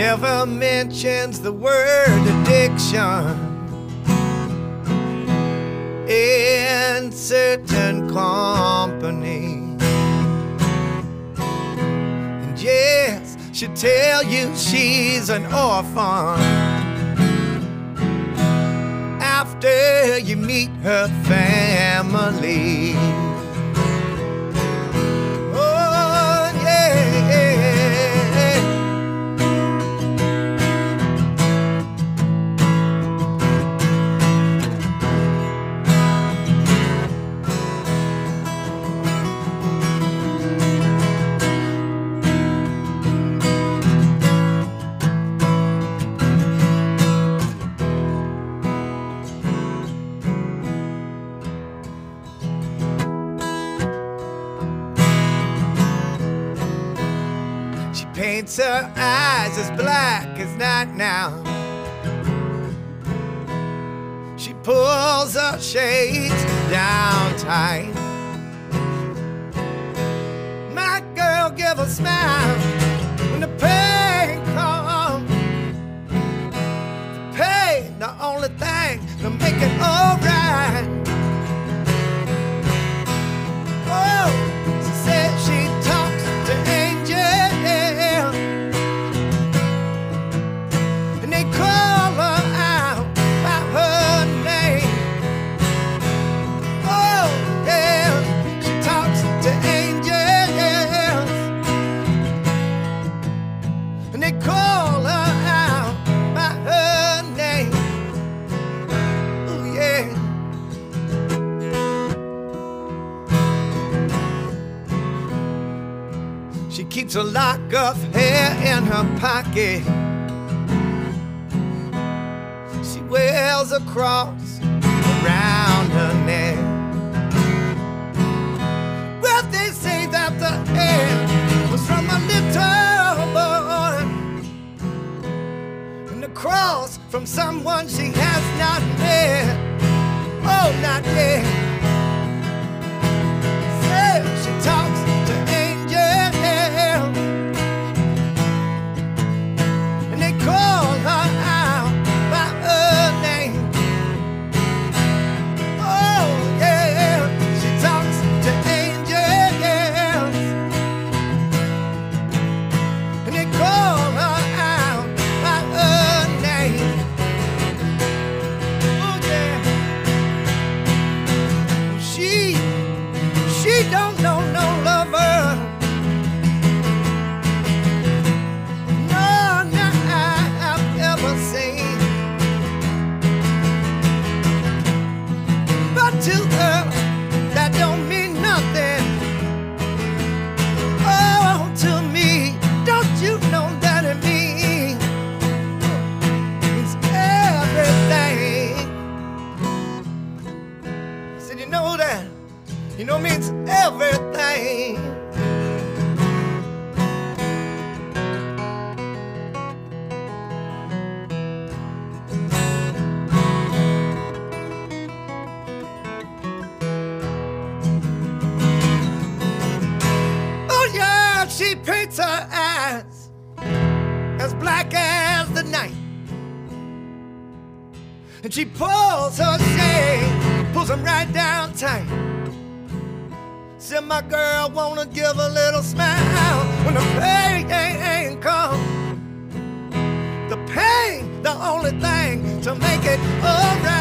never mentions the word addiction in certain company. And yes, she'll tell you she's an orphan after you meet her family. Paints her eyes as black as night now. She pulls her shades down tight. My girl, give a smile when the pain comes. The Pain, the only thing to make it. Keeps a lock of hair in her pocket. She wears a cross around her neck. Well, they say that the hair was from a little boy, and the cross from someone she has not don't know no And she pulls her shade, pulls them right down tight. Said my girl wanna give a little smile when the pain ain't come. The pain, the only thing to make it alright.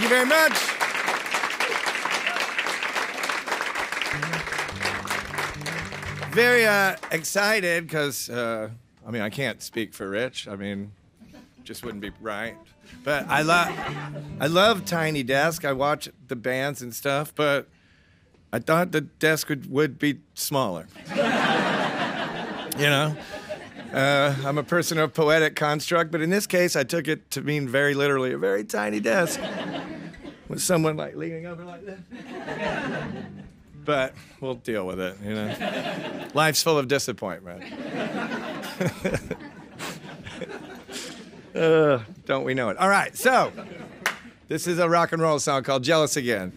Thank you very much. Very uh, excited because, uh, I mean, I can't speak for Rich. I mean, just wouldn't be right. But I love, I love Tiny Desk. I watch the bands and stuff, but I thought the desk would, would be smaller. you know, uh, I'm a person of poetic construct, but in this case, I took it to mean very literally a very tiny desk with someone like leaning over like this. But we'll deal with it, you know. Life's full of disappointment. uh, don't we know it? All right, so this is a rock and roll song called Jealous Again.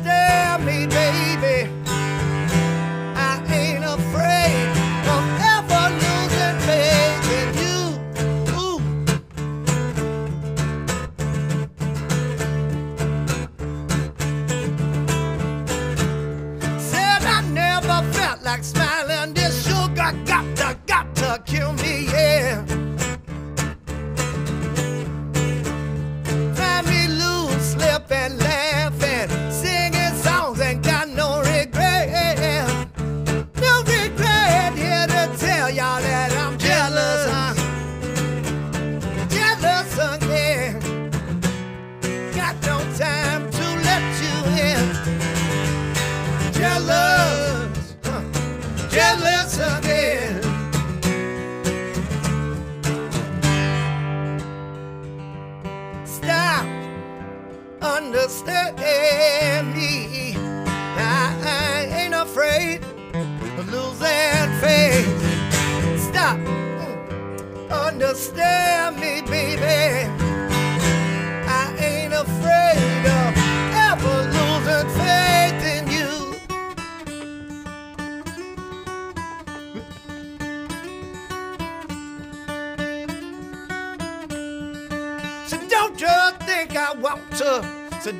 Understand me, baby.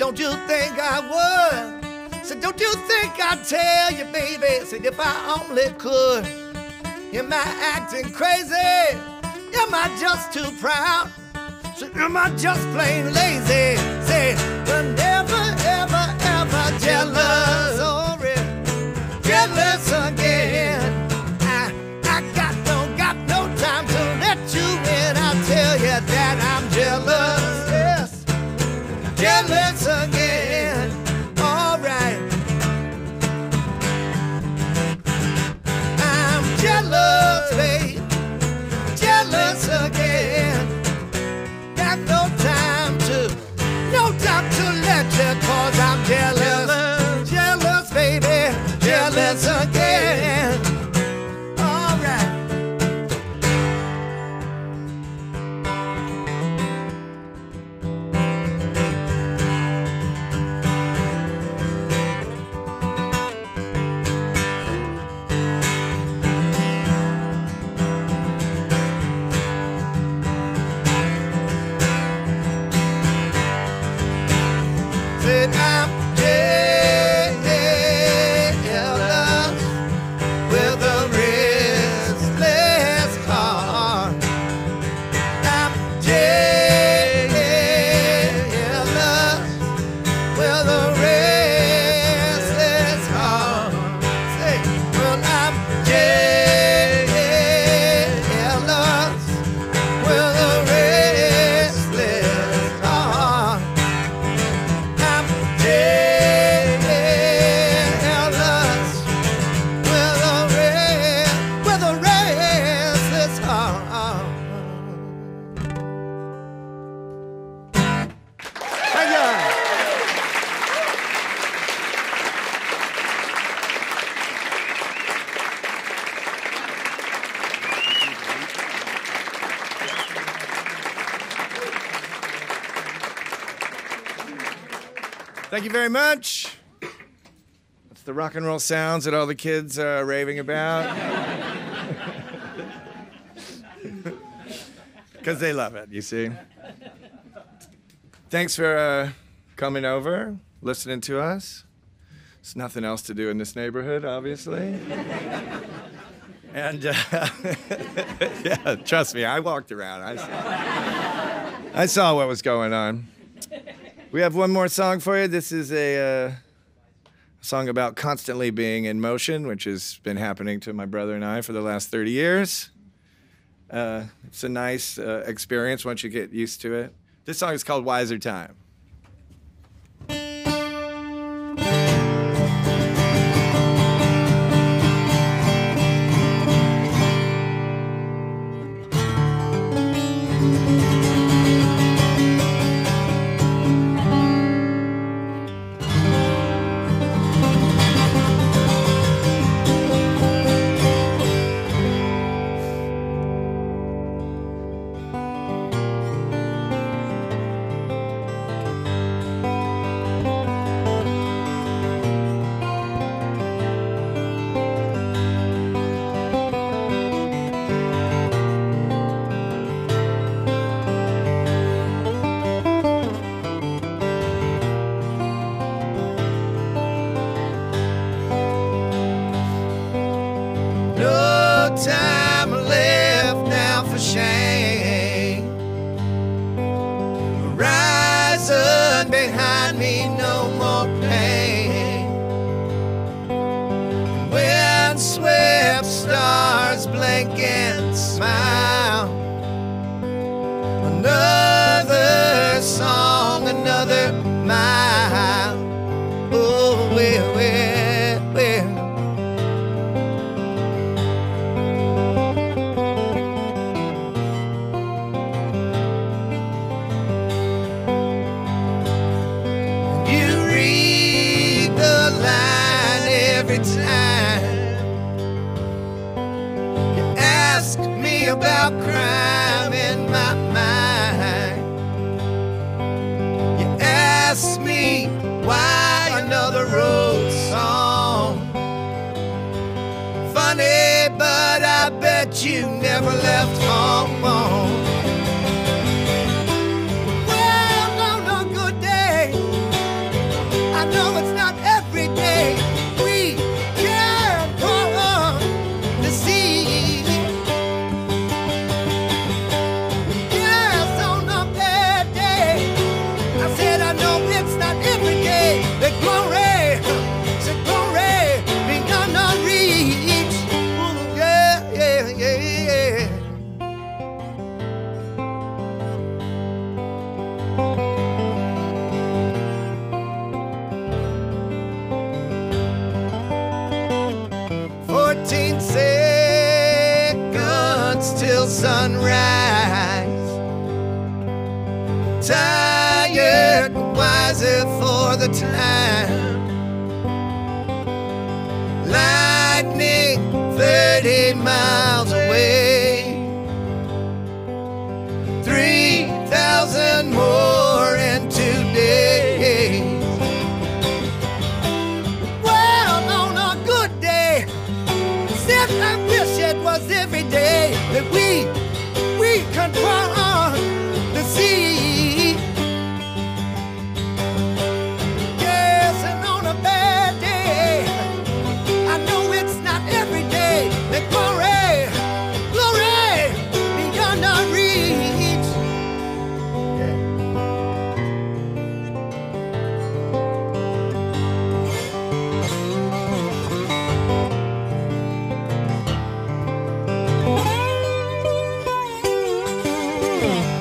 Don't you think I would? So don't you think I'd tell you, baby? Said if I only could. Am I acting crazy? Am I just too proud? So am I just plain lazy? Say, Thank you very much. That's the rock and roll sounds that all the kids are raving about. Because they love it, you see. Thanks for uh, coming over, listening to us. There's nothing else to do in this neighborhood, obviously. and uh, yeah, trust me, I walked around. I saw, I saw what was going on. We have one more song for you. This is a uh, song about constantly being in motion, which has been happening to my brother and I for the last 30 years. Uh, it's a nice uh, experience once you get used to it. This song is called Wiser Time. Sunrise. Tired, but wiser for the time. Said I wish it was every day that we we cross the sea. Mm.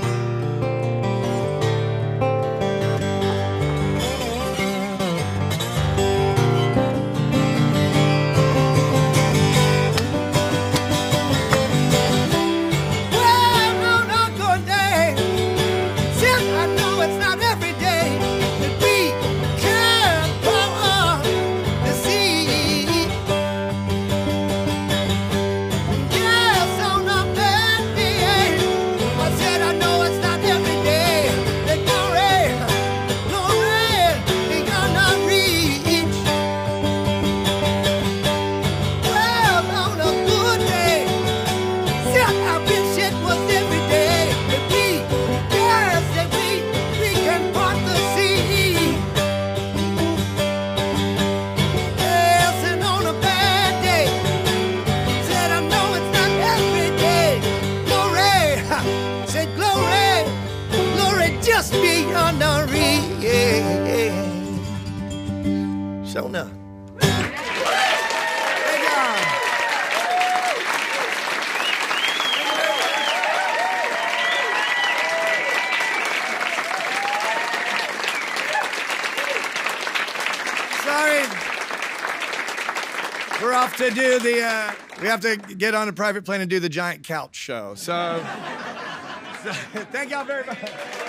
We're to do the. Uh, we have to get on a private plane and do the giant couch show. So, so thank y'all very much.